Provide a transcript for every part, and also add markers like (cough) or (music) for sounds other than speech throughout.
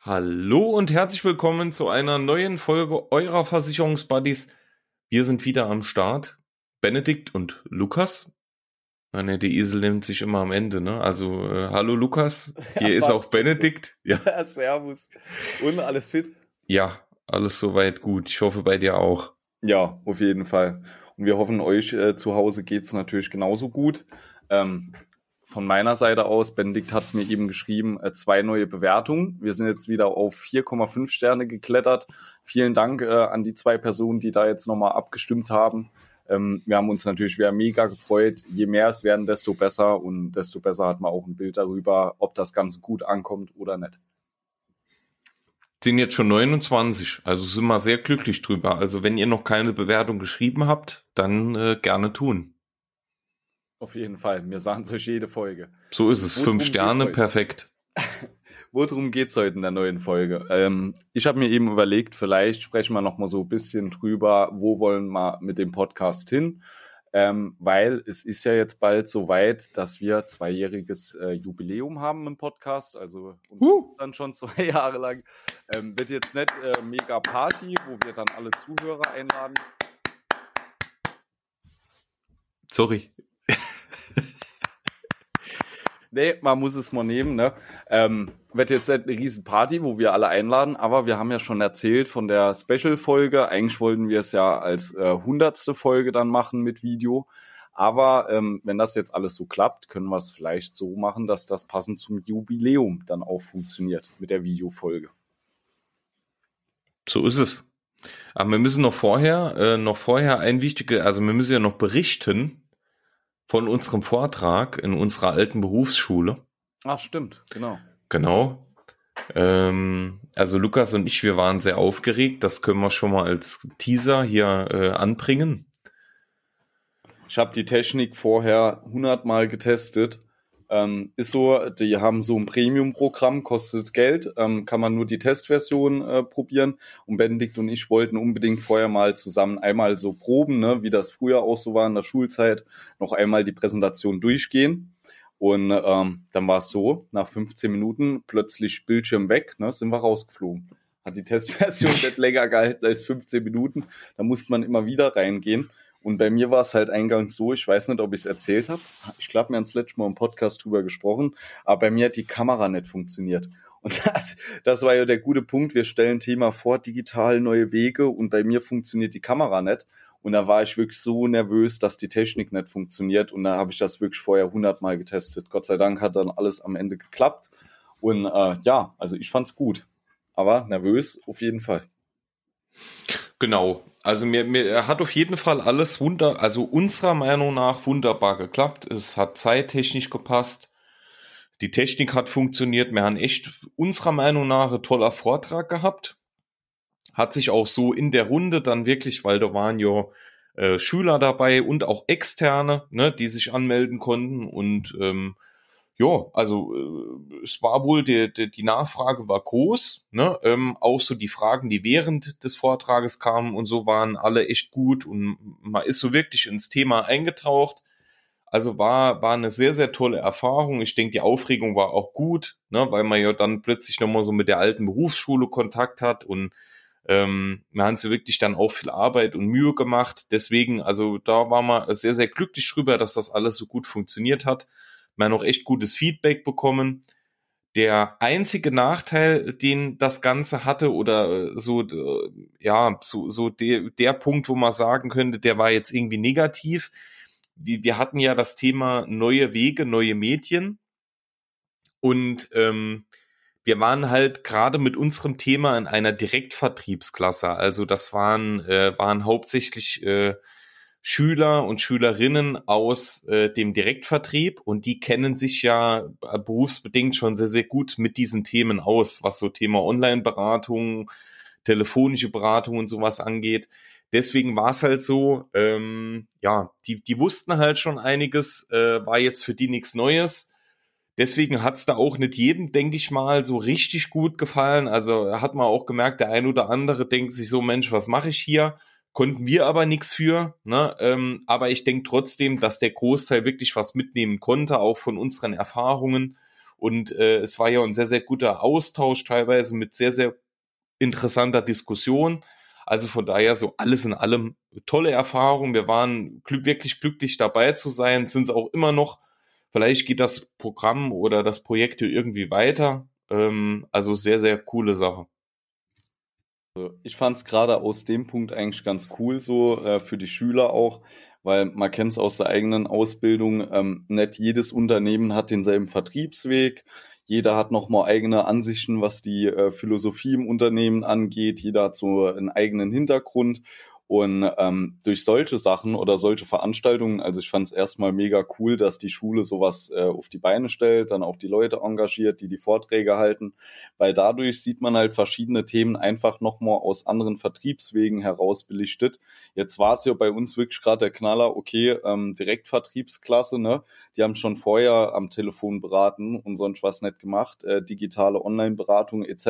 Hallo und herzlich willkommen zu einer neuen Folge eurer Versicherungsbuddies. Wir sind wieder am Start. Benedikt und Lukas. Ah, ne, die Esel nimmt sich immer am Ende, ne? Also, äh, hallo Lukas, (laughs) hier ja, ist auch Benedikt. Ja. (laughs) ja, servus. Und alles fit? Ja, alles soweit gut. Ich hoffe bei dir auch. Ja, auf jeden Fall. Und wir hoffen, euch äh, zu Hause geht's natürlich genauso gut. Ähm, von meiner Seite aus, Benedikt hat es mir eben geschrieben, äh, zwei neue Bewertungen. Wir sind jetzt wieder auf 4,5 Sterne geklettert. Vielen Dank äh, an die zwei Personen, die da jetzt nochmal abgestimmt haben. Ähm, wir haben uns natürlich wieder mega gefreut. Je mehr es werden, desto besser und desto besser hat man auch ein Bild darüber, ob das Ganze gut ankommt oder nicht. Sind jetzt schon 29, also sind wir sehr glücklich drüber. Also wenn ihr noch keine Bewertung geschrieben habt, dann äh, gerne tun. Auf jeden Fall. Wir sagen es euch jede Folge. So ist es. Worum Fünf Sterne, perfekt. (laughs) Worum geht's heute in der neuen Folge? Ähm, ich habe mir eben überlegt, vielleicht sprechen wir noch mal so ein bisschen drüber, wo wollen wir mit dem Podcast hin? Ähm, weil es ist ja jetzt bald so weit, dass wir zweijähriges äh, Jubiläum haben im Podcast, also uns uh. dann schon (laughs) zwei Jahre lang. Ähm, wird jetzt nicht äh, mega Party, wo wir dann alle Zuhörer einladen. Sorry, (laughs) nee, man muss es mal nehmen, ne? Ähm, wird jetzt eine riesen Party, wo wir alle einladen, aber wir haben ja schon erzählt von der Special-Folge. Eigentlich wollten wir es ja als äh, hundertste Folge dann machen mit Video. Aber ähm, wenn das jetzt alles so klappt, können wir es vielleicht so machen, dass das passend zum Jubiläum dann auch funktioniert mit der Videofolge. So ist es. Aber wir müssen noch vorher, äh, noch vorher ein wichtige, also wir müssen ja noch berichten, von unserem Vortrag in unserer alten Berufsschule. Ach, stimmt, genau. Genau. Ähm, also Lukas und ich, wir waren sehr aufgeregt. Das können wir schon mal als Teaser hier äh, anbringen. Ich habe die Technik vorher hundertmal getestet ähm, ist so, die haben so ein Premium-Programm, kostet Geld, ähm, kann man nur die Testversion äh, probieren. Und Benedikt und ich wollten unbedingt vorher mal zusammen einmal so proben, ne, wie das früher auch so war in der Schulzeit, noch einmal die Präsentation durchgehen. Und ähm, dann war es so, nach 15 Minuten plötzlich Bildschirm weg, ne, sind wir rausgeflogen. Hat die Testversion nicht länger gehalten als 15 Minuten. Da musste man immer wieder reingehen. Und bei mir war es halt eingangs so, ich weiß nicht, ob ich es erzählt habe. Ich glaube, wir haben das letzte Mal im Podcast drüber gesprochen, aber bei mir hat die Kamera nicht funktioniert. Und (laughs) das, das war ja der gute Punkt. Wir stellen Thema vor, digital neue Wege und bei mir funktioniert die Kamera nicht. Und da war ich wirklich so nervös, dass die Technik nicht funktioniert. Und da habe ich das wirklich vorher hundertmal getestet. Gott sei Dank hat dann alles am Ende geklappt. Und äh, ja, also ich fand's gut. Aber nervös auf jeden Fall. Genau. Also mir, mir hat auf jeden Fall alles wunder, also unserer Meinung nach wunderbar geklappt. Es hat zeittechnisch gepasst. Die Technik hat funktioniert. Wir haben echt unserer Meinung nach ein toller Vortrag gehabt. Hat sich auch so in der Runde dann wirklich, weil da waren ja äh, Schüler dabei und auch externe, ne, die sich anmelden konnten und ähm, ja, also äh, es war wohl, die, die, die Nachfrage war groß, ne? Ähm, auch so die Fragen, die während des Vortrages kamen und so waren alle echt gut und man ist so wirklich ins Thema eingetaucht. Also war, war eine sehr, sehr tolle Erfahrung. Ich denke, die Aufregung war auch gut, ne? weil man ja dann plötzlich nochmal so mit der alten Berufsschule Kontakt hat und ähm, wir haben sie wirklich dann auch viel Arbeit und Mühe gemacht. Deswegen, also da war man sehr, sehr glücklich drüber, dass das alles so gut funktioniert hat man auch echt gutes Feedback bekommen. Der einzige Nachteil, den das Ganze hatte, oder äh, so, ja, so, so der, der Punkt, wo man sagen könnte, der war jetzt irgendwie negativ. Wir, wir hatten ja das Thema neue Wege, neue Medien. Und ähm, wir waren halt gerade mit unserem Thema in einer Direktvertriebsklasse. Also das waren, äh, waren hauptsächlich äh, Schüler und Schülerinnen aus äh, dem Direktvertrieb und die kennen sich ja äh, berufsbedingt schon sehr, sehr gut mit diesen Themen aus, was so Thema Online-Beratung, telefonische Beratung und sowas angeht. Deswegen war es halt so, ähm, ja, die, die wussten halt schon einiges, äh, war jetzt für die nichts Neues. Deswegen hat's da auch nicht jedem, denke ich mal, so richtig gut gefallen. Also hat man auch gemerkt, der ein oder andere denkt sich so, Mensch, was mache ich hier? Konnten wir aber nichts für. Ne? Ähm, aber ich denke trotzdem, dass der Großteil wirklich was mitnehmen konnte, auch von unseren Erfahrungen. Und äh, es war ja ein sehr, sehr guter Austausch, teilweise mit sehr, sehr interessanter Diskussion. Also von daher so alles in allem tolle Erfahrung. Wir waren glück, wirklich glücklich dabei zu sein, sind es auch immer noch. Vielleicht geht das Programm oder das Projekt hier irgendwie weiter. Ähm, also sehr, sehr coole Sache. Ich fand es gerade aus dem Punkt eigentlich ganz cool, so äh, für die Schüler auch, weil man kennt es aus der eigenen Ausbildung, ähm, nicht jedes Unternehmen hat denselben Vertriebsweg, jeder hat nochmal eigene Ansichten, was die äh, Philosophie im Unternehmen angeht, jeder hat so einen eigenen Hintergrund und ähm, durch solche Sachen oder solche Veranstaltungen, also ich fand es erstmal mega cool, dass die Schule sowas äh, auf die Beine stellt, dann auch die Leute engagiert, die die Vorträge halten, weil dadurch sieht man halt verschiedene Themen einfach nochmal aus anderen Vertriebswegen heraus belichtet. Jetzt war es ja bei uns wirklich gerade der Knaller, okay, ähm, Direktvertriebsklasse, ne? Die haben schon vorher am Telefon beraten und sonst was nicht gemacht, äh, digitale Online-Beratung etc.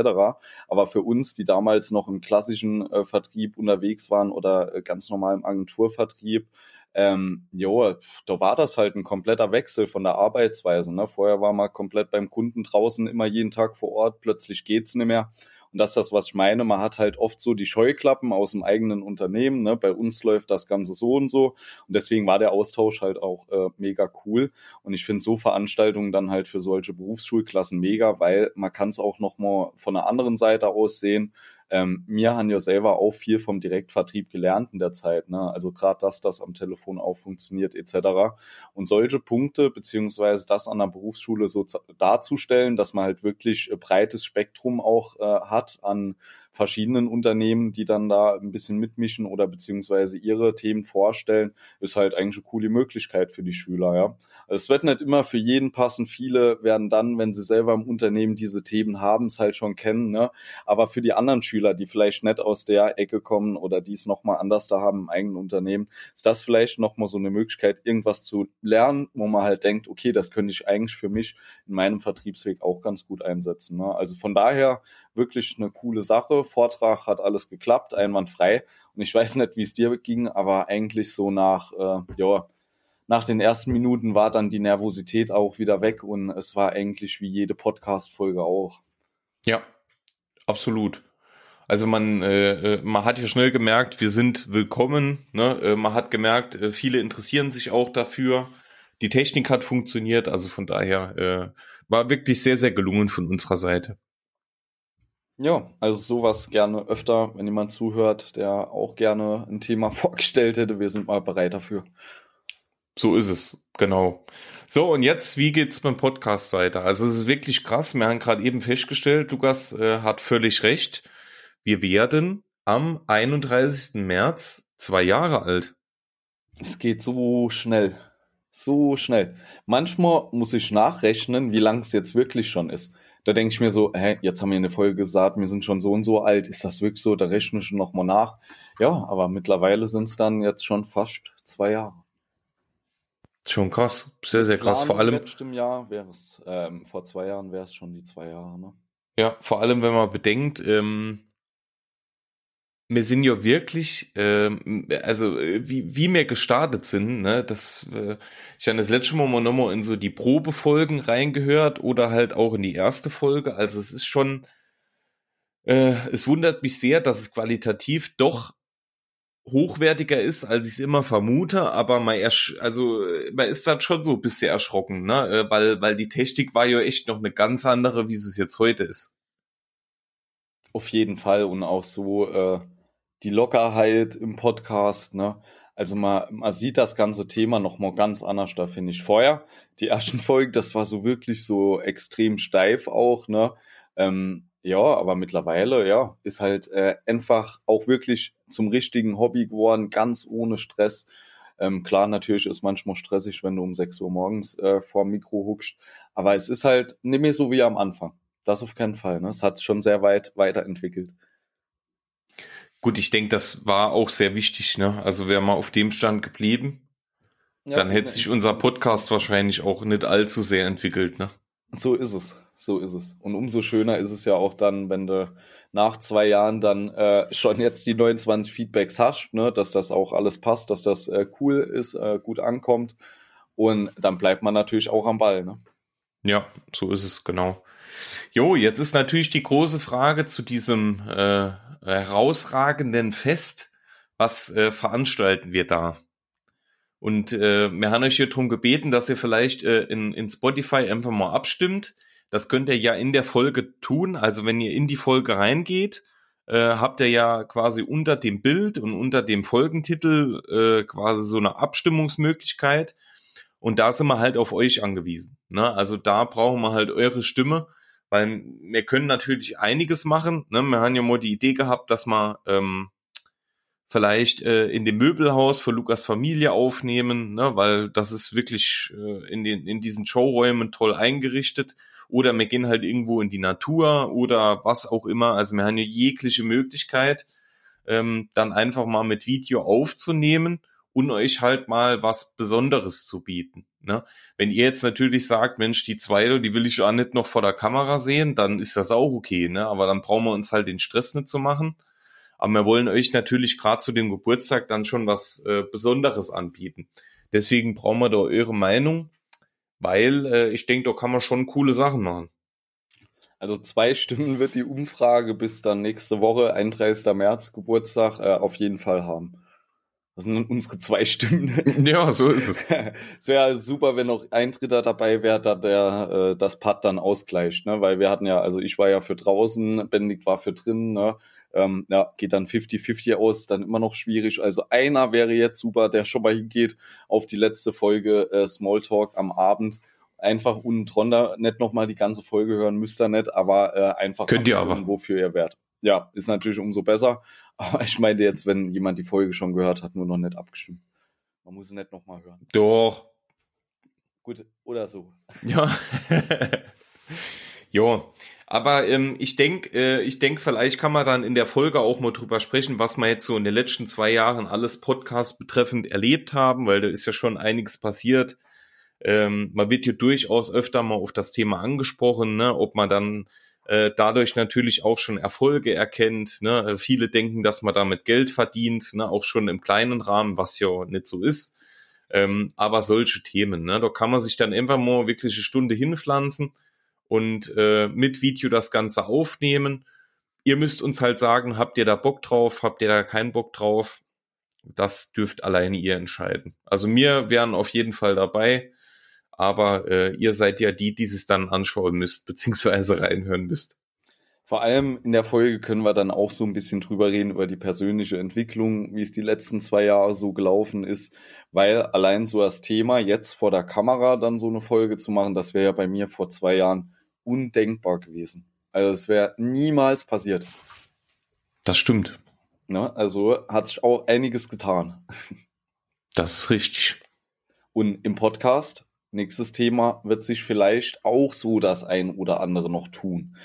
Aber für uns, die damals noch im klassischen äh, Vertrieb unterwegs waren oder oder äh, ganz normalem Agenturvertrieb. Ähm, jo, da war das halt ein kompletter Wechsel von der Arbeitsweise. Ne? Vorher war man komplett beim Kunden draußen, immer jeden Tag vor Ort, plötzlich geht's nicht mehr. Und das ist das, was ich meine. Man hat halt oft so die Scheuklappen aus dem eigenen Unternehmen. Ne? Bei uns läuft das Ganze so und so. Und deswegen war der Austausch halt auch äh, mega cool. Und ich finde so Veranstaltungen dann halt für solche Berufsschulklassen mega, weil man kann es auch nochmal von der anderen Seite aus sehen. Ähm, mir haben ja selber auch viel vom Direktvertrieb gelernt in der Zeit. Ne? Also gerade, dass das am Telefon auch funktioniert etc. Und solche Punkte beziehungsweise das an der Berufsschule so darzustellen, dass man halt wirklich breites Spektrum auch äh, hat an verschiedenen Unternehmen, die dann da ein bisschen mitmischen oder beziehungsweise ihre Themen vorstellen, ist halt eigentlich eine coole Möglichkeit für die Schüler. Ja, also es wird nicht immer für jeden passen. Viele werden dann, wenn sie selber im Unternehmen diese Themen haben, es halt schon kennen. Ne? Aber für die anderen Schüler, die vielleicht nicht aus der Ecke kommen oder die es nochmal anders da haben im eigenen Unternehmen, ist das vielleicht nochmal so eine Möglichkeit, irgendwas zu lernen, wo man halt denkt, okay, das könnte ich eigentlich für mich in meinem Vertriebsweg auch ganz gut einsetzen. Ne? Also von daher wirklich eine coole Sache. Vortrag hat alles geklappt, einwandfrei. Und ich weiß nicht, wie es dir ging, aber eigentlich so nach, äh, ja, nach den ersten Minuten war dann die Nervosität auch wieder weg und es war eigentlich wie jede Podcast-Folge auch. Ja, absolut. Also man, äh, äh man hat ja schnell gemerkt, wir sind willkommen. Ne? Äh, man hat gemerkt, äh, viele interessieren sich auch dafür. Die Technik hat funktioniert, also von daher äh, war wirklich sehr, sehr gelungen von unserer Seite. Ja, also sowas gerne öfter, wenn jemand zuhört, der auch gerne ein Thema (laughs) vorgestellt hätte. Wir sind mal bereit dafür. So ist es, genau. So, und jetzt, wie geht's beim Podcast weiter? Also es ist wirklich krass. Wir haben gerade eben festgestellt, Lukas äh, hat völlig recht. Wir werden am 31. März zwei Jahre alt. Es geht so schnell. So schnell. Manchmal muss ich nachrechnen, wie lang es jetzt wirklich schon ist da denke ich mir so, hä, jetzt haben wir eine Folge gesagt, wir sind schon so und so alt, ist das wirklich so? Da rechne ich noch mal nach. Ja, aber mittlerweile sind es dann jetzt schon fast zwei Jahre. Schon krass, sehr, sehr krass. Vor allem. Letztem Jahr wäre es, ähm, vor zwei Jahren wäre es schon die zwei Jahre, ne? Ja, vor allem, wenn man bedenkt, ähm, wir sind ja wirklich, ähm, also wie, wie wir gestartet sind, ne, das, äh, ich habe das letzte Mal nochmal in so die Probefolgen reingehört oder halt auch in die erste Folge. Also es ist schon, äh, es wundert mich sehr, dass es qualitativ doch hochwertiger ist, als ich es immer vermute, aber man ersch also man ist dann schon so ein bisschen erschrocken, ne? Äh, weil, weil die Technik war ja echt noch eine ganz andere, wie es jetzt heute ist. Auf jeden Fall und auch so, äh, die Lockerheit im Podcast, ne? Also man, man sieht das ganze Thema noch mal ganz anders da, finde ich. Vorher, die ersten (laughs) Folgen, das war so wirklich so extrem steif auch, ne? Ähm, ja, aber mittlerweile, ja, ist halt äh, einfach auch wirklich zum richtigen Hobby geworden, ganz ohne Stress. Ähm, klar, natürlich ist manchmal stressig, wenn du um 6 Uhr morgens äh, vor dem Mikro huckst, aber es ist halt nicht mehr so wie am Anfang. Das auf keinen Fall. Ne? Es hat schon sehr weit weiterentwickelt. Gut, ich denke, das war auch sehr wichtig. Ne? Also wäre mal auf dem Stand geblieben, ja, dann hätte sich unser Podcast wahrscheinlich auch nicht allzu sehr entwickelt. Ne? So ist es, so ist es. Und umso schöner ist es ja auch dann, wenn du nach zwei Jahren dann äh, schon jetzt die 29 Feedbacks hast, ne? dass das auch alles passt, dass das äh, cool ist, äh, gut ankommt. Und dann bleibt man natürlich auch am Ball. Ne? Ja, so ist es, genau. Jo, jetzt ist natürlich die große Frage zu diesem äh, herausragenden Fest. Was äh, veranstalten wir da? Und äh, wir haben euch hier darum gebeten, dass ihr vielleicht äh, in, in Spotify einfach mal abstimmt. Das könnt ihr ja in der Folge tun. Also wenn ihr in die Folge reingeht, äh, habt ihr ja quasi unter dem Bild und unter dem Folgentitel äh, quasi so eine Abstimmungsmöglichkeit. Und da sind wir halt auf euch angewiesen. Ne? Also da brauchen wir halt eure Stimme, weil wir können natürlich einiges machen. Ne? Wir haben ja mal die Idee gehabt, dass wir ähm, vielleicht äh, in dem Möbelhaus für Lukas Familie aufnehmen, ne? weil das ist wirklich äh, in, den, in diesen Showräumen toll eingerichtet. Oder wir gehen halt irgendwo in die Natur oder was auch immer. Also wir haben ja jegliche Möglichkeit, ähm, dann einfach mal mit Video aufzunehmen und euch halt mal was Besonderes zu bieten. Ne? Wenn ihr jetzt natürlich sagt, Mensch, die zweite, die will ich ja nicht noch vor der Kamera sehen, dann ist das auch okay, ne? Aber dann brauchen wir uns halt den Stress nicht zu machen. Aber wir wollen euch natürlich gerade zu dem Geburtstag dann schon was äh, Besonderes anbieten. Deswegen brauchen wir da eure Meinung, weil äh, ich denke, da kann man schon coole Sachen machen. Also zwei Stimmen wird die Umfrage bis dann nächste Woche, 31. März, Geburtstag, äh, auf jeden Fall haben. Das sind unsere zwei Stimmen. (laughs) Ja, so ist es. (laughs) es wäre super, wenn noch ein Dritter dabei wäre, da der äh, das Pad dann ausgleicht, ne? Weil wir hatten ja, also ich war ja für draußen, Benedikt war für drinnen, ne? Ähm, ja, geht dann 50-50 aus, dann immer noch schwierig. Also einer wäre jetzt super, der schon mal hingeht auf die letzte Folge äh, Smalltalk am Abend. Einfach unten drunter, nicht nochmal die ganze Folge hören, müsst ihr nicht, aber äh, einfach Könnt ihr aber. wofür ihr wärt. Ja, ist natürlich umso besser. Aber ich meinte jetzt, wenn jemand die Folge schon gehört hat, nur noch nicht abgestimmt. Man muss sie nicht nochmal hören. Doch. Gut, oder so. Ja. (laughs) jo. Aber ähm, ich denke, äh, ich denk, vielleicht kann man dann in der Folge auch mal drüber sprechen, was wir jetzt so in den letzten zwei Jahren alles Podcast betreffend erlebt haben, weil da ist ja schon einiges passiert. Ähm, man wird hier durchaus öfter mal auf das Thema angesprochen, ne, ob man dann äh, dadurch natürlich auch schon Erfolge erkennt. Ne? Äh, viele denken, dass man damit Geld verdient, ne? auch schon im kleinen Rahmen, was ja nicht so ist. Ähm, aber solche Themen, ne? da kann man sich dann einfach mal wirklich eine Stunde hinpflanzen und äh, mit Video das Ganze aufnehmen. Ihr müsst uns halt sagen, habt ihr da Bock drauf, habt ihr da keinen Bock drauf? Das dürft alleine ihr entscheiden. Also mir wären auf jeden Fall dabei aber äh, ihr seid ja die, die es dann anschauen müsst, beziehungsweise (laughs) reinhören müsst. Vor allem in der Folge können wir dann auch so ein bisschen drüber reden, über die persönliche Entwicklung, wie es die letzten zwei Jahre so gelaufen ist, weil allein so das Thema, jetzt vor der Kamera dann so eine Folge zu machen, das wäre ja bei mir vor zwei Jahren undenkbar gewesen. Also es wäre niemals passiert. Das stimmt. Ne? Also hat sich auch einiges getan. Das ist richtig. Und im Podcast Nächstes Thema wird sich vielleicht auch so das ein oder andere noch tun.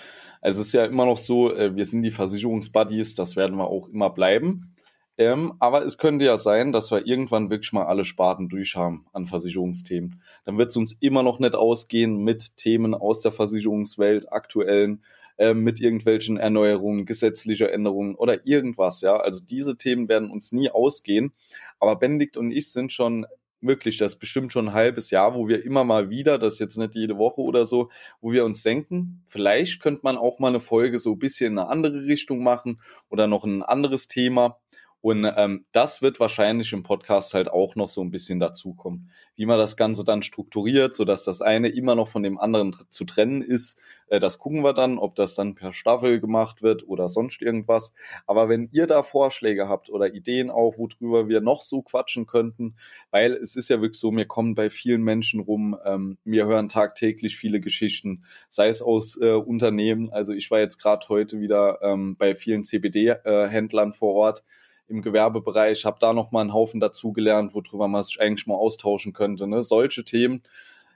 Also es ist ja immer noch so, äh, wir sind die Versicherungsbuddies, das werden wir auch immer bleiben. Ähm, aber es könnte ja sein, dass wir irgendwann wirklich mal alle Sparten durch haben an Versicherungsthemen. Dann wird es uns immer noch nicht ausgehen mit Themen aus der Versicherungswelt, aktuellen, äh, mit irgendwelchen Erneuerungen, gesetzlicher Änderungen oder irgendwas. Ja, also diese Themen werden uns nie ausgehen. Aber Benedikt und ich sind schon wirklich, das ist bestimmt schon ein halbes Jahr, wo wir immer mal wieder, das ist jetzt nicht jede Woche oder so, wo wir uns denken, vielleicht könnte man auch mal eine Folge so ein bisschen in eine andere Richtung machen oder noch ein anderes Thema. Und ähm, das wird wahrscheinlich im Podcast halt auch noch so ein bisschen dazukommen. Wie man das Ganze dann strukturiert, so dass das eine immer noch von dem anderen zu trennen ist, äh, das gucken wir dann, ob das dann per Staffel gemacht wird oder sonst irgendwas. Aber wenn ihr da Vorschläge habt oder Ideen auch, worüber wir noch so quatschen könnten, weil es ist ja wirklich so, wir kommen bei vielen Menschen rum, ähm, wir hören tagtäglich viele Geschichten, sei es aus äh, Unternehmen. Also ich war jetzt gerade heute wieder ähm, bei vielen CBD-Händlern äh, vor Ort im Gewerbebereich, habe da noch mal einen Haufen dazugelernt, worüber man sich eigentlich mal austauschen könnte. Ne? Solche Themen.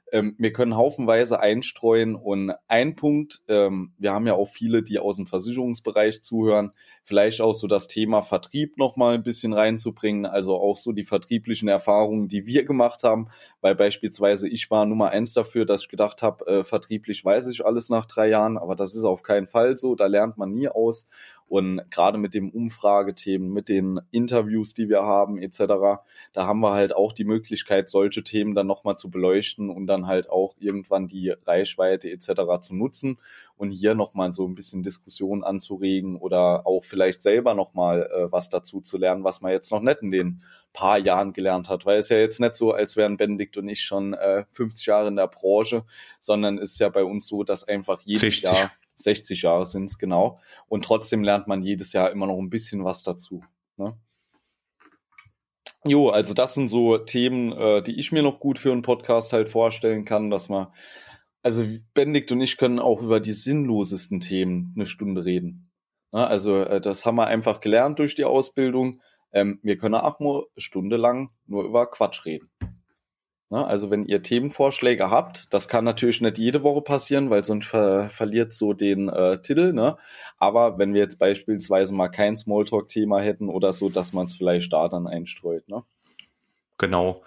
Ähm, wir können haufenweise einstreuen und ein Punkt, ähm, wir haben ja auch viele, die aus dem Versicherungsbereich zuhören, vielleicht auch so das Thema Vertrieb noch mal ein bisschen reinzubringen, also auch so die vertrieblichen Erfahrungen, die wir gemacht haben, weil beispielsweise ich war Nummer eins dafür, dass ich gedacht habe, äh, vertrieblich weiß ich alles nach drei Jahren, aber das ist auf keinen Fall so, da lernt man nie aus Und gerade mit dem Umfragethemen, mit den Interviews, die wir haben, etc., da haben wir halt auch die Möglichkeit, solche Themen dann nochmal zu beleuchten und dann halt auch irgendwann die Reichweite etc. zu nutzen und hier nochmal so ein bisschen Diskussion anzuregen oder auch vielleicht selber nochmal äh, was dazu zu lernen, was man jetzt noch nicht in den paar Jahren gelernt hat. Weil es ja jetzt nicht so, als wären Benedikt und ich schon äh, 50 Jahre in der Branche, sondern es ist ja bei uns so, dass einfach jedes 60. Jahr 60 Jahre sind es genau. Und trotzdem lernt man jedes Jahr immer noch ein bisschen was dazu. Ne? Jo, also das sind so Themen, äh, die ich mir noch gut für einen Podcast halt vorstellen kann, dass man, also Benedikt und ich können auch über die sinnlosesten Themen eine Stunde reden. Ne? also äh, das haben wir einfach gelernt durch die Ausbildung. Ähm, wir können auch nur eine Stunde lang nur über Quatsch reden. Ne? Also wenn ihr Themenvorschläge habt, das kann natürlich nicht jede Woche passieren, weil sonst ver verliert so den äh, Titel. Ne? Aber wenn wir jetzt beispielsweise mal kein Smalltalk-Thema hätten oder so, dass man es vielleicht da dann einstreut. Ne? Genau.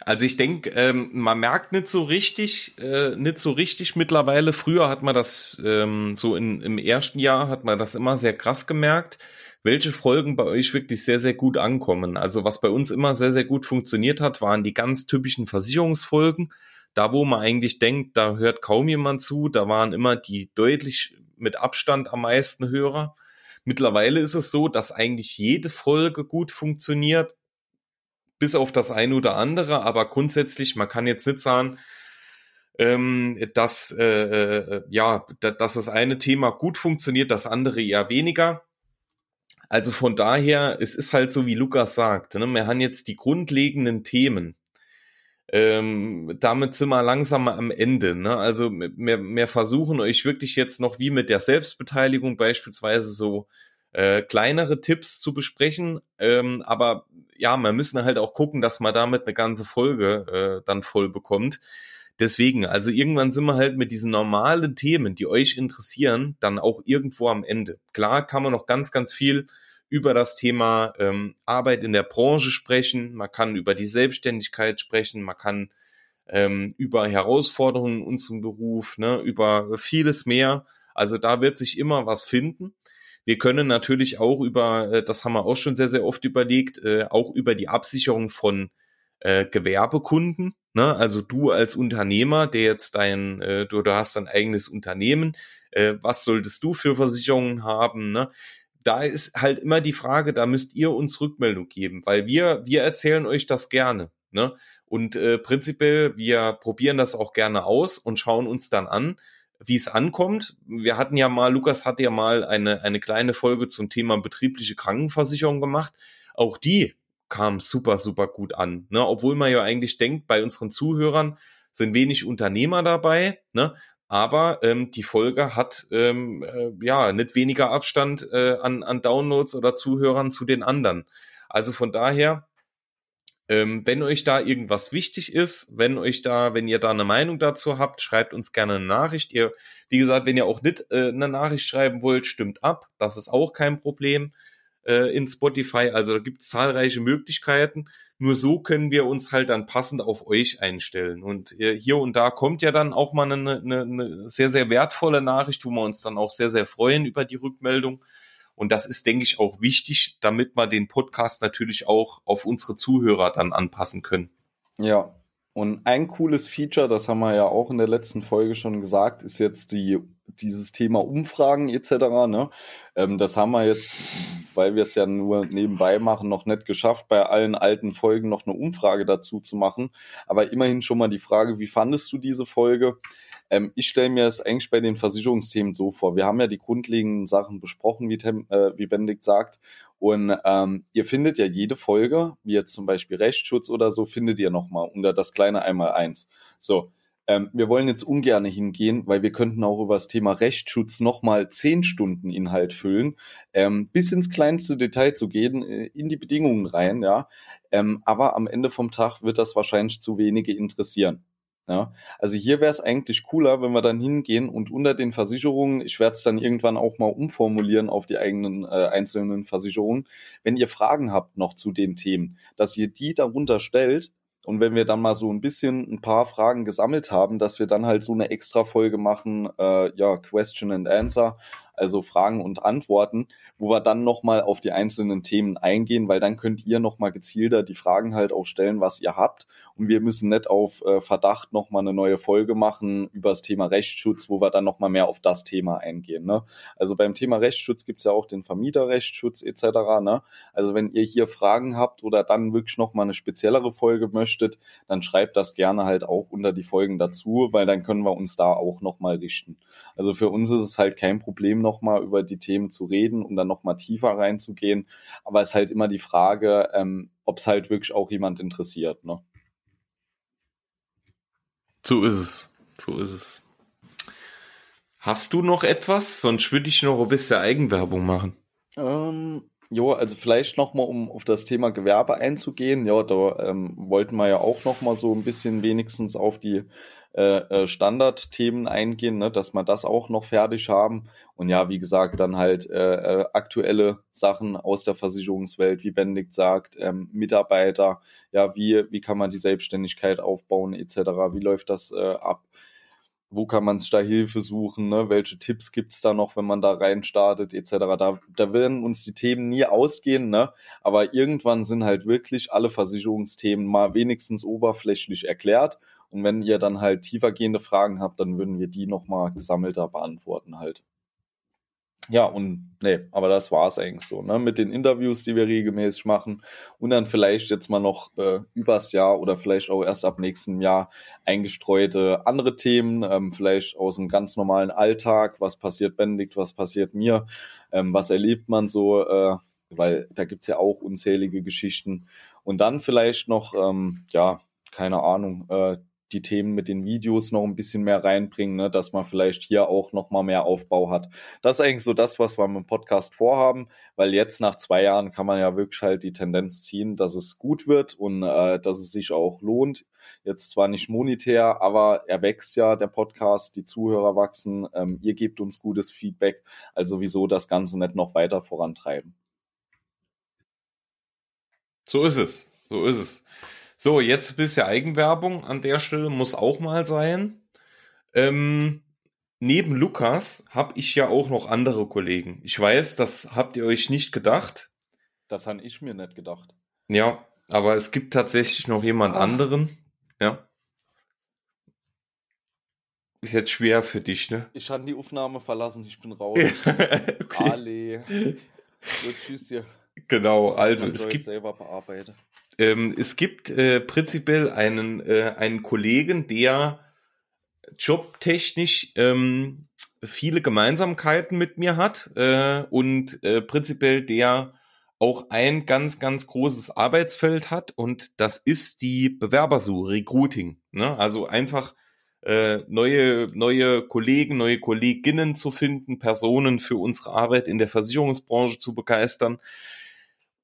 Also ich denke, ähm, man merkt nicht so richtig, äh, nicht so richtig mittlerweile. Früher hat man das ähm, so in, im ersten Jahr hat man das immer sehr krass gemerkt welche Folgen bei euch wirklich sehr, sehr gut ankommen. Also was bei uns immer sehr, sehr gut funktioniert hat, waren die ganz typischen Versicherungsfolgen. Da, wo man eigentlich denkt, da hört kaum jemand zu, da waren immer die deutlich mit Abstand am meisten Hörer. Mittlerweile ist es so, dass eigentlich jede Folge gut funktioniert, bis auf das eine oder andere, aber grundsätzlich, man kann jetzt nicht sagen, ähm, dass, äh, äh ja, dass das eine Thema gut funktioniert, das andere eher weniger. Also von daher, es ist halt so, wie Lukas sagt, ne? wir haben jetzt die grundlegenden Themen. Ähm, damit sind wir langsam am Ende. Ne? Also wir, wir versuchen euch wirklich jetzt noch wie mit der Selbstbeteiligung beispielsweise so äh, kleinere Tipps zu besprechen. Ähm, aber ja, wir müssen halt auch gucken, dass man damit eine ganze Folge äh, dann voll bekommt. Deswegen, also irgendwann sind wir halt mit diesen normalen Themen, die euch interessieren, dann auch irgendwo am Ende. Klar kann man noch ganz, ganz viel über das Thema ähm, Arbeit in der Branche sprechen, man kann über die Selbstständigkeit sprechen, man kann ähm, über Herausforderungen in unserem Beruf, ne, über vieles mehr. Also da wird sich immer was finden. Wir können natürlich auch über, äh, das haben wir auch schon sehr, sehr oft überlegt, äh, auch über die Absicherung von äh, Gewerbekunden. Ne? Also du als Unternehmer, der jetzt dein, äh, du, du hast dein eigenes Unternehmen, äh, was solltest du für Versicherungen haben? Ne? da ist halt immer die Frage, da müsst ihr uns Rückmeldung geben, weil wir, wir erzählen euch das gerne. Ne? Und äh, prinzipiell, wir probieren das auch gerne aus und schauen uns dann an, wie es ankommt. Wir hatten ja mal, Lukas hat ja mal eine, eine kleine Folge zum Thema betriebliche Krankenversicherung gemacht. Auch die kam super, super gut an. Ne? Obwohl man ja eigentlich denkt, bei unseren Zuhörern sind wenig Unternehmer dabei. Ne? aber ähm, die Folge hat ähm, äh, ja nicht weniger Abstand äh, an, an Downloads oder Zuhörern zu den anderen. Also von daher, ähm, wenn euch da irgendwas wichtig ist, wenn euch da, wenn ihr da eine Meinung dazu habt, schreibt uns gerne eine Nachricht. Ihr, wie gesagt, wenn ihr auch nicht äh, eine Nachricht schreiben wollt, stimmt ab. Das ist auch kein Problem äh, in Spotify. Also da gibt es zahlreiche Möglichkeiten. Nur so können wir uns halt dann passend auf euch einstellen. Und äh, hier und da kommt ja dann auch mal eine, eine, eine sehr, sehr wertvolle Nachricht, wo wir uns dann auch sehr, sehr freuen über die Rückmeldung. Und das ist, denke ich, auch wichtig, damit wir den Podcast natürlich auch auf unsere Zuhörer dann anpassen können. Ja, und ein cooles Feature, das haben wir ja auch in der letzten Folge schon gesagt, ist jetzt die, dieses Thema Umfragen etc. Ne? Ähm, das haben wir jetzt, weil wir es ja nur nebenbei machen, noch nicht geschafft, bei allen alten Folgen noch eine Umfrage dazu zu machen. Aber immerhin schon mal die Frage, wie fandest du diese Folge? Ähm, ich stelle mir es eigentlich bei den Versicherungsthemen so vor. Wir haben ja die grundlegenden Sachen besprochen, wie, Tem äh, wie Benedikt sagt. Und ähm, ihr findet ja jede Folge, wie jetzt zum Beispiel Rechtsschutz oder so, findet ihr nochmal unter das kleine einmal eins. So, ähm, wir wollen jetzt ungern hingehen, weil wir könnten auch über das Thema Rechtsschutz nochmal zehn Stunden Inhalt füllen, ähm, bis ins kleinste Detail zu gehen, äh, in die Bedingungen rein, ja. Ähm, aber am Ende vom Tag wird das wahrscheinlich zu wenige interessieren. Ja, also hier wäre es eigentlich cooler, wenn wir dann hingehen und unter den Versicherungen, ich werde es dann irgendwann auch mal umformulieren auf die eigenen äh, einzelnen Versicherungen, wenn ihr Fragen habt noch zu den Themen, dass ihr die darunter stellt und wenn wir dann mal so ein bisschen ein paar Fragen gesammelt haben, dass wir dann halt so eine extra Folge machen, äh, ja, Question and Answer, also Fragen und Antworten, wo wir dann nochmal auf die einzelnen Themen eingehen, weil dann könnt ihr nochmal gezielter die Fragen halt auch stellen, was ihr habt. Und wir müssen nicht auf äh, Verdacht nochmal eine neue Folge machen über das Thema Rechtsschutz, wo wir dann nochmal mehr auf das Thema eingehen. Ne? Also beim Thema Rechtsschutz gibt's ja auch den Vermieterrechtsschutz etc. Ne? Also wenn ihr hier Fragen habt oder dann wirklich nochmal eine speziellere Folge möchtet, dann schreibt das gerne halt auch unter die Folgen dazu, weil dann können wir uns da auch nochmal richten. Also für uns ist es halt kein Problem, nochmal über die Themen zu reden und dann nochmal tiefer reinzugehen. Aber es ist halt immer die Frage, ähm, ob es halt wirklich auch jemand interessiert. Ne? So ist es. So ist es. Hast du noch etwas? Sonst würde ich noch ein bisschen Eigenwerbung machen. Ähm, Jo, also vielleicht nochmal, um auf das Thema Gewerbe einzugehen. Ja, da ähm, wollten wir ja auch nochmal so ein bisschen wenigstens auf die äh, äh, Standardthemen eingehen, ne, dass wir das auch noch fertig haben. Und ja, wie gesagt, dann halt äh, äh, aktuelle Sachen aus der Versicherungswelt, wie Benedikt sagt, ähm, Mitarbeiter, ja, wie, wie kann man die Selbstständigkeit aufbauen, etc., wie läuft das äh, ab? wo kann man da Hilfe suchen, ne? welche Tipps gibt's da noch, wenn man da rein startet, etc. Da, da werden uns die Themen nie ausgehen, ne? aber irgendwann sind halt wirklich alle Versicherungsthemen mal wenigstens oberflächlich erklärt und wenn ihr dann halt tiefergehende Fragen habt, dann würden wir die nochmal gesammelter beantworten halt. Ja, und nee, aber das war es eigentlich so, ne? Mit den Interviews, die wir regelmäßig machen und dann vielleicht jetzt mal noch äh, übers Jahr oder vielleicht auch erst ab nächstem Jahr eingestreute andere Themen, ähm, vielleicht aus dem ganz normalen Alltag, was passiert Benedikt, was passiert mir, ähm, was erlebt man so, äh, weil da gibt's ja auch unzählige Geschichten. Und dann vielleicht noch, ähm, ja, keine Ahnung, äh, die Themen mit den Videos noch ein bisschen mehr reinbringen, ne, dass man vielleicht hier auch noch mal mehr Aufbau hat. Das ist eigentlich so das, was wir mit dem Podcast vorhaben, weil jetzt nach zwei Jahren kann man ja wirklich halt die Tendenz ziehen, dass es gut wird und äh, dass es sich auch lohnt. Jetzt zwar nicht monetär, aber er wächst ja, der Podcast, die Zuhörer wachsen, ähm, ihr gebt uns gutes Feedback, also wieso das Ganze nicht noch weiter vorantreiben. So ist es, so ist es. So, jetzt ein bisschen Eigenwerbung an der Stelle muss auch mal sein. Ähm, neben Lukas habe ich ja auch noch andere Kollegen. Ich weiß, das habt ihr euch nicht gedacht. Das habe ich mir nicht gedacht. Ja, aber es gibt tatsächlich noch jemand Ach. anderen. Ja. Ist jetzt schwer für dich, ne? Ich habe die Aufnahme verlassen, ich bin raus. (laughs) okay. Ale. So, (laughs) tschüss hier. Genau, also es gibt selber bearbeite. Ähm, es gibt äh, prinzipiell einen, äh, einen Kollegen, der jobtechnisch ähm, viele Gemeinsamkeiten mit mir hat äh, und äh, prinzipiell der auch ein ganz, ganz großes Arbeitsfeld hat und das ist die Bewerbersuche, Recruiting. Ne? Also einfach äh, neue, neue Kollegen, neue Kolleginnen zu finden, Personen für unsere Arbeit in der Versicherungsbranche zu begeistern.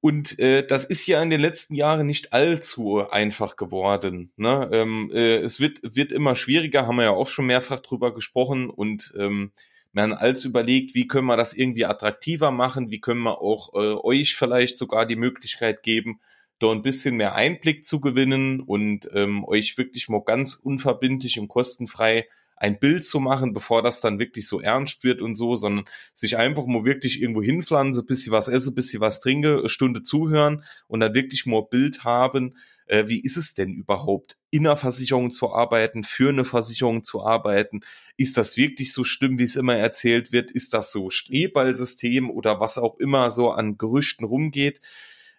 Und äh, das ist ja in den letzten Jahren nicht allzu einfach geworden. Ne? Ähm, äh, es wird, wird immer schwieriger, haben wir ja auch schon mehrfach drüber gesprochen. Und ähm, haben alles überlegt, wie können wir das irgendwie attraktiver machen, wie können wir auch äh, euch vielleicht sogar die Möglichkeit geben, da ein bisschen mehr Einblick zu gewinnen und ähm, euch wirklich mal ganz unverbindlich und kostenfrei ein Bild zu machen, bevor das dann wirklich so ernst wird und so, sondern sich einfach mal wirklich irgendwo hinpflanzen, bis sie was esse, bis sie was trinke, eine Stunde zuhören und dann wirklich mal Bild haben, äh, wie ist es denn überhaupt, in einer Versicherung zu arbeiten, für eine Versicherung zu arbeiten? Ist das wirklich so schlimm, wie es immer erzählt wird? Ist das so Streballsystem oder was auch immer so an Gerüchten rumgeht?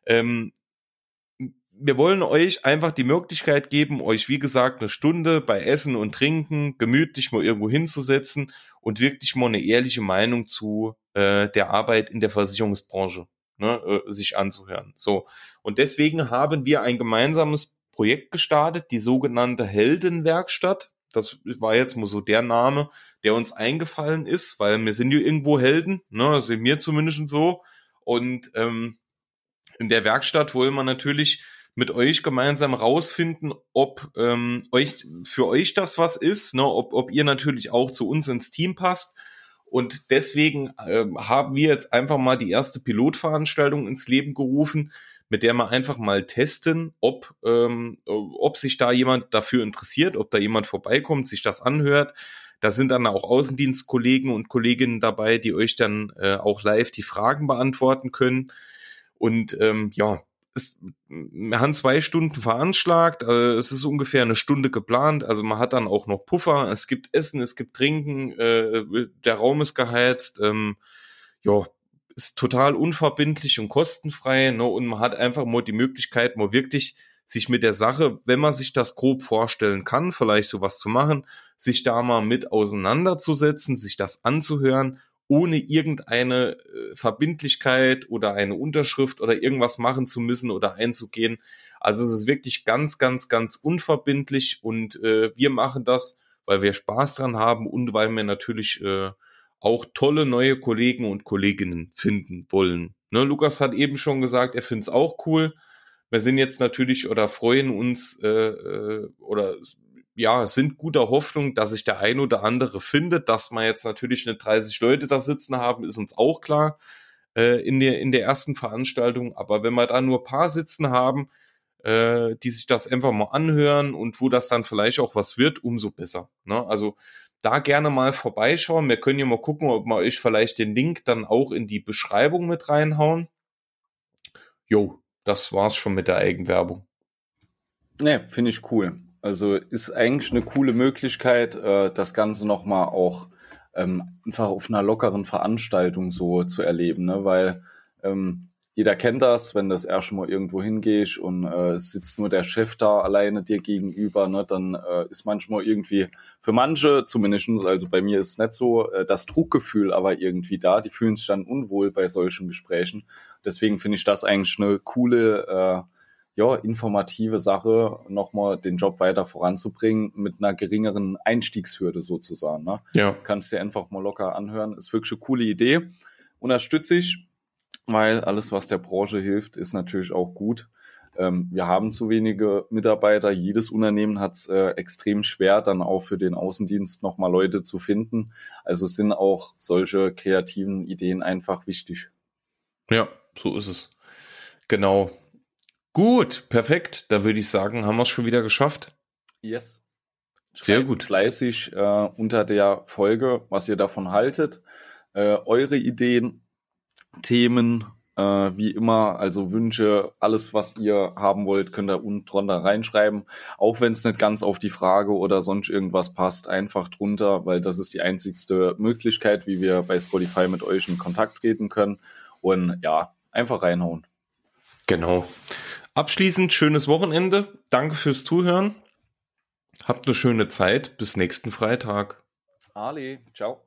Ähm, wir wollen euch einfach die Möglichkeit geben, euch wie gesagt eine Stunde bei Essen und Trinken gemütlich mal irgendwo hinzusetzen und wirklich mal eine ehrliche Meinung zu äh, der Arbeit in der Versicherungsbranche ne, äh, sich anzuhören. So und deswegen haben wir ein gemeinsames Projekt gestartet, die sogenannte Heldenwerkstatt. Das war jetzt mal so der Name, der uns eingefallen ist, weil wir sind ja irgendwo Helden, ne, sind mir zumindest so. Und ähm, in der Werkstatt wollen wir natürlich mit euch gemeinsam rausfinden, ob ähm, euch für euch das was ist, ne? ob, ob ihr natürlich auch zu uns ins Team passt. Und deswegen äh, haben wir jetzt einfach mal die erste Pilotveranstaltung ins Leben gerufen, mit der wir einfach mal testen, ob, ähm, ob sich da jemand dafür interessiert, ob da jemand vorbeikommt, sich das anhört. Da sind dann auch Außendienstkollegen und Kolleginnen dabei, die euch dann äh, auch live die Fragen beantworten können. Und ähm, ja, es, wir haben zwei Stunden veranschlagt, also es ist ungefähr eine Stunde geplant, also man hat dann auch noch Puffer, es gibt Essen, es gibt Trinken, äh, der Raum ist geheizt, ähm, ja, ist total unverbindlich und kostenfrei, ne, und man hat einfach mal die Möglichkeit, mal wirklich sich mit der Sache, wenn man sich das grob vorstellen kann, vielleicht sowas zu machen, sich da mal mit auseinanderzusetzen, sich das anzuhören ohne irgendeine äh, Verbindlichkeit oder eine Unterschrift oder irgendwas machen zu müssen oder einzugehen. Also es ist wirklich ganz, ganz, ganz unverbindlich und äh, wir machen das, weil wir Spaß dran haben und weil wir natürlich äh, auch tolle neue Kollegen und Kolleginnen finden wollen. Ne, Lukas hat eben schon gesagt, er findet es auch cool. Wir sind jetzt natürlich oder freuen uns äh, äh oder ja, sind guter Hoffnung, dass sich der ein oder andere findet. Dass man jetzt natürlich nicht 30 Leute da sitzen haben, ist uns auch klar äh, in, der, in der ersten Veranstaltung. Aber wenn wir da nur paar sitzen haben, äh, die sich das einfach mal anhören und wo das dann vielleicht auch was wird, umso besser. Ne? Also da gerne mal vorbeischauen. Wir können ja mal gucken, ob wir euch vielleicht den Link dann auch in die Beschreibung mit reinhauen. Jo, das war's schon mit der Eigenwerbung. Ne, finde ich cool. Also ist eigentlich eine coole Möglichkeit, äh, das Ganze nochmal auch ähm, einfach auf einer lockeren Veranstaltung so zu erleben, ne? weil ähm, jeder kennt das, wenn das erste Mal irgendwo hingehst und äh, sitzt nur der Chef da alleine dir gegenüber, ne, dann äh, ist manchmal irgendwie für manche, zumindest, also bei mir ist es nicht so, äh, das Druckgefühl aber irgendwie da. Die fühlen sich dann unwohl bei solchen Gesprächen. Deswegen finde ich das eigentlich eine coole äh, ja, informative Sache, nochmal den Job weiter voranzubringen mit einer geringeren Einstiegshürde sozusagen. Ne? Ja. Kannst dir einfach mal locker anhören. Ist wirklich eine coole Idee. Unterstütze ich, weil alles, was der Branche hilft, ist natürlich auch gut. Ähm, wir haben zu wenige Mitarbeiter. Jedes Unternehmen hat es äh, extrem schwer, dann auch für den Außendienst nochmal Leute zu finden. Also sind auch solche kreativen Ideen einfach wichtig. Ja, so ist es. Genau. Gut, perfekt. Da würde ich sagen, haben wir es schon wieder geschafft. Yes. Schreibt Sehr gut. Fleißig äh, unter der Folge, was ihr davon haltet. Äh, eure Ideen, Themen, äh, wie immer, also Wünsche, alles, was ihr haben wollt, könnt ihr unten drunter reinschreiben. Auch wenn es nicht ganz auf die Frage oder sonst irgendwas passt, einfach drunter, weil das ist die einzigste Möglichkeit, wie wir bei Spotify mit euch in Kontakt treten können. Und ja, einfach reinhauen. Genau. Abschließend schönes Wochenende. Danke fürs Zuhören. Habt eine schöne Zeit. Bis nächsten Freitag. Ali, ciao.